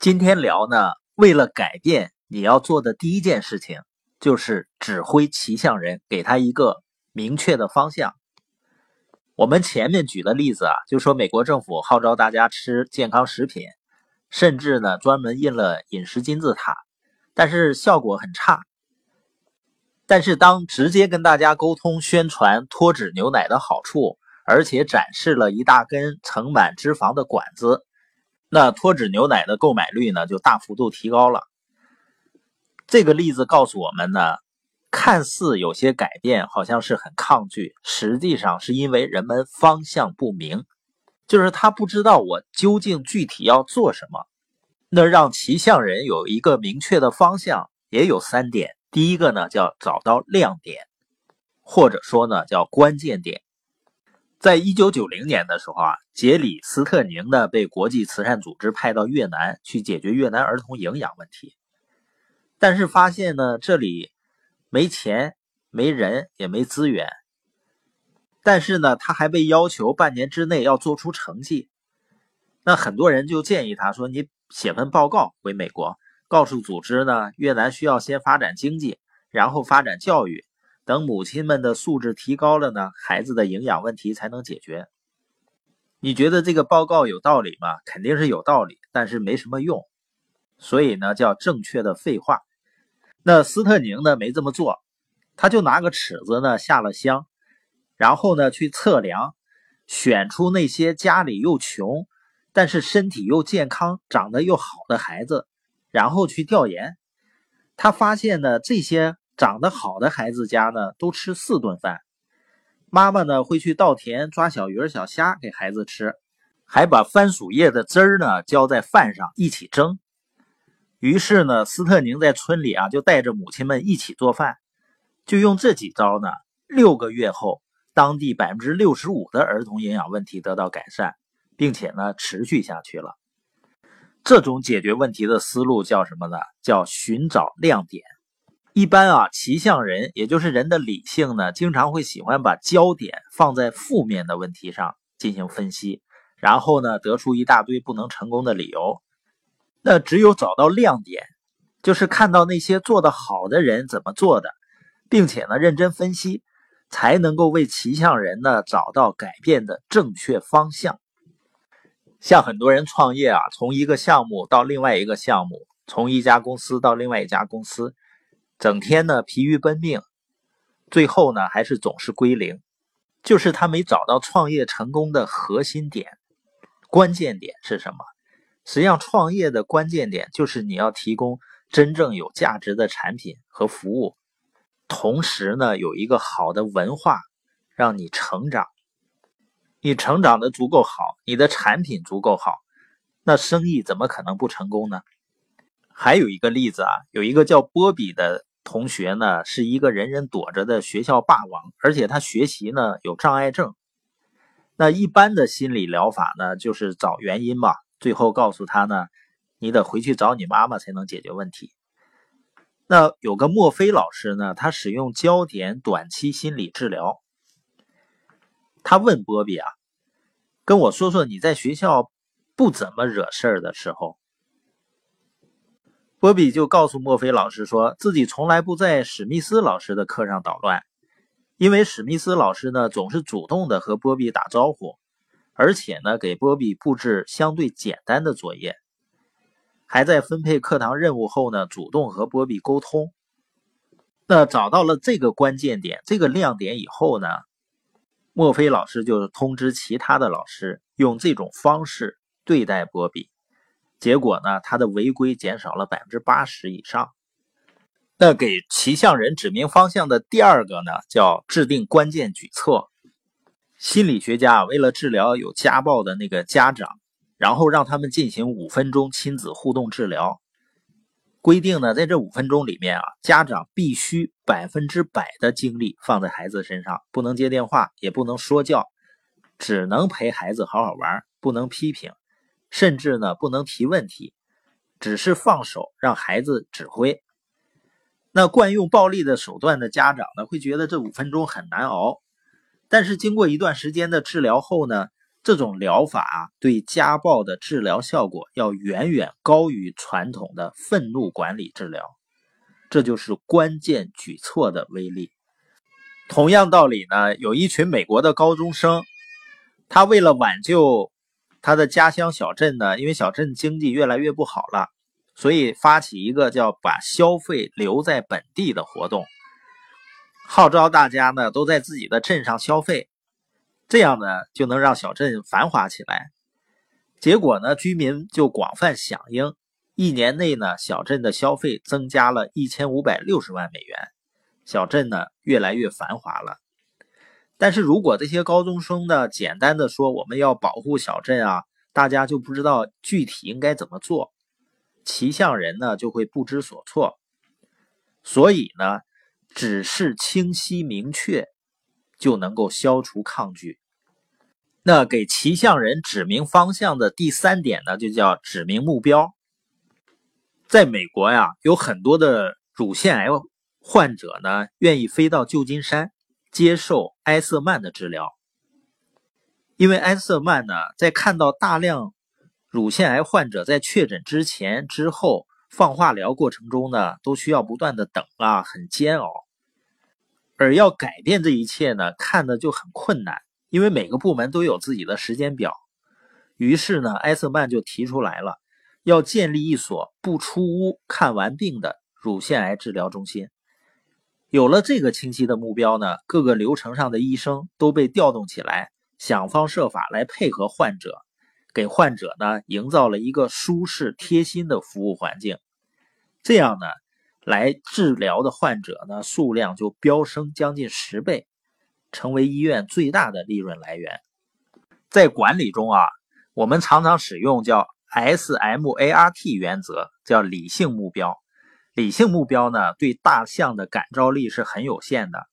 今天聊呢，为了改变，你要做的第一件事情就是指挥骑象人，给他一个明确的方向。我们前面举的例子啊，就说美国政府号召大家吃健康食品，甚至呢专门印了饮食金字塔，但是效果很差。但是当直接跟大家沟通宣传脱脂牛奶的好处，而且展示了一大根盛满脂肪的管子，那脱脂牛奶的购买率呢就大幅度提高了。这个例子告诉我们呢。看似有些改变，好像是很抗拒，实际上是因为人们方向不明，就是他不知道我究竟具体要做什么。那让骑象人有一个明确的方向，也有三点。第一个呢，叫找到亮点，或者说呢，叫关键点。在一九九零年的时候啊，杰里斯特宁呢被国际慈善组织派到越南去解决越南儿童营养问题，但是发现呢，这里。没钱、没人也没资源，但是呢，他还被要求半年之内要做出成绩。那很多人就建议他说：“你写份报告回美国，告诉组织呢，越南需要先发展经济，然后发展教育，等母亲们的素质提高了呢，孩子的营养问题才能解决。”你觉得这个报告有道理吗？肯定是有道理，但是没什么用。所以呢，叫正确的废话。那斯特宁呢没这么做，他就拿个尺子呢下了乡，然后呢去测量，选出那些家里又穷，但是身体又健康、长得又好的孩子，然后去调研。他发现呢，这些长得好的孩子家呢都吃四顿饭，妈妈呢会去稻田抓小鱼儿小虾给孩子吃，还把番薯叶的汁儿呢浇在饭上一起蒸。于是呢，斯特宁在村里啊，就带着母亲们一起做饭，就用这几招呢。六个月后，当地百分之六十五的儿童营养问题得到改善，并且呢，持续下去了。这种解决问题的思路叫什么呢？叫寻找亮点。一般啊，骑象人，也就是人的理性呢，经常会喜欢把焦点放在负面的问题上进行分析，然后呢，得出一大堆不能成功的理由。那只有找到亮点，就是看到那些做得好的人怎么做的，并且呢认真分析，才能够为骑象人呢找到改变的正确方向。像很多人创业啊，从一个项目到另外一个项目，从一家公司到另外一家公司，整天呢疲于奔命，最后呢还是总是归零，就是他没找到创业成功的核心点，关键点是什么？实际上，创业的关键点就是你要提供真正有价值的产品和服务，同时呢，有一个好的文化让你成长。你成长的足够好，你的产品足够好，那生意怎么可能不成功呢？还有一个例子啊，有一个叫波比的同学呢，是一个人人躲着的学校霸王，而且他学习呢有障碍症。那一般的心理疗法呢，就是找原因嘛。最后告诉他呢，你得回去找你妈妈才能解决问题。那有个墨菲老师呢，他使用焦点短期心理治疗。他问波比啊，跟我说说你在学校不怎么惹事儿的时候。波比就告诉墨菲老师说自己从来不在史密斯老师的课上捣乱，因为史密斯老师呢总是主动的和波比打招呼。而且呢，给波比布置相对简单的作业，还在分配课堂任务后呢，主动和波比沟通。那找到了这个关键点、这个亮点以后呢，墨菲老师就通知其他的老师用这种方式对待波比。结果呢，他的违规减少了百分之八十以上。那给骑象人指明方向的第二个呢，叫制定关键举措。心理学家为了治疗有家暴的那个家长，然后让他们进行五分钟亲子互动治疗。规定呢，在这五分钟里面啊，家长必须百分之百的精力放在孩子身上，不能接电话，也不能说教，只能陪孩子好好玩，不能批评，甚至呢不能提问题，只是放手让孩子指挥。那惯用暴力的手段的家长呢，会觉得这五分钟很难熬。但是经过一段时间的治疗后呢，这种疗法，对家暴的治疗效果要远远高于传统的愤怒管理治疗。这就是关键举措的威力。同样道理呢，有一群美国的高中生，他为了挽救他的家乡小镇呢，因为小镇经济越来越不好了，所以发起一个叫“把消费留在本地”的活动，号召大家呢都在自己的镇上消费。这样呢，就能让小镇繁华起来。结果呢，居民就广泛响应。一年内呢，小镇的消费增加了一千五百六十万美元，小镇呢越来越繁华了。但是如果这些高中生呢，简单的说我们要保护小镇啊，大家就不知道具体应该怎么做，骑象人呢就会不知所措。所以呢，指示清晰明确。就能够消除抗拒。那给骑象人指明方向的第三点呢，就叫指明目标。在美国呀，有很多的乳腺癌患者呢，愿意飞到旧金山接受埃瑟曼的治疗，因为埃瑟曼呢，在看到大量乳腺癌患者在确诊之前、之后放化疗过程中呢，都需要不断的等啊，很煎熬。而要改变这一切呢，看的就很困难，因为每个部门都有自己的时间表。于是呢，埃瑟曼就提出来了，要建立一所不出屋看完病的乳腺癌治疗中心。有了这个清晰的目标呢，各个流程上的医生都被调动起来，想方设法来配合患者，给患者呢营造了一个舒适贴心的服务环境。这样呢。来治疗的患者呢，数量就飙升将近十倍，成为医院最大的利润来源。在管理中啊，我们常常使用叫 SMART 原则，叫理性目标。理性目标呢，对大象的感召力是很有限的。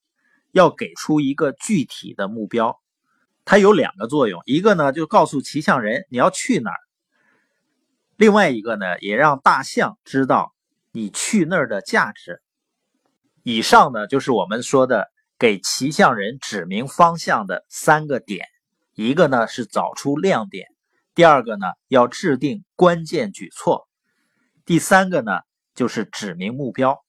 要给出一个具体的目标，它有两个作用：一个呢，就告诉骑象人你要去哪儿；另外一个呢，也让大象知道。你去那儿的价值。以上呢，就是我们说的给骑象人指明方向的三个点。一个呢是找出亮点，第二个呢要制定关键举措，第三个呢就是指明目标。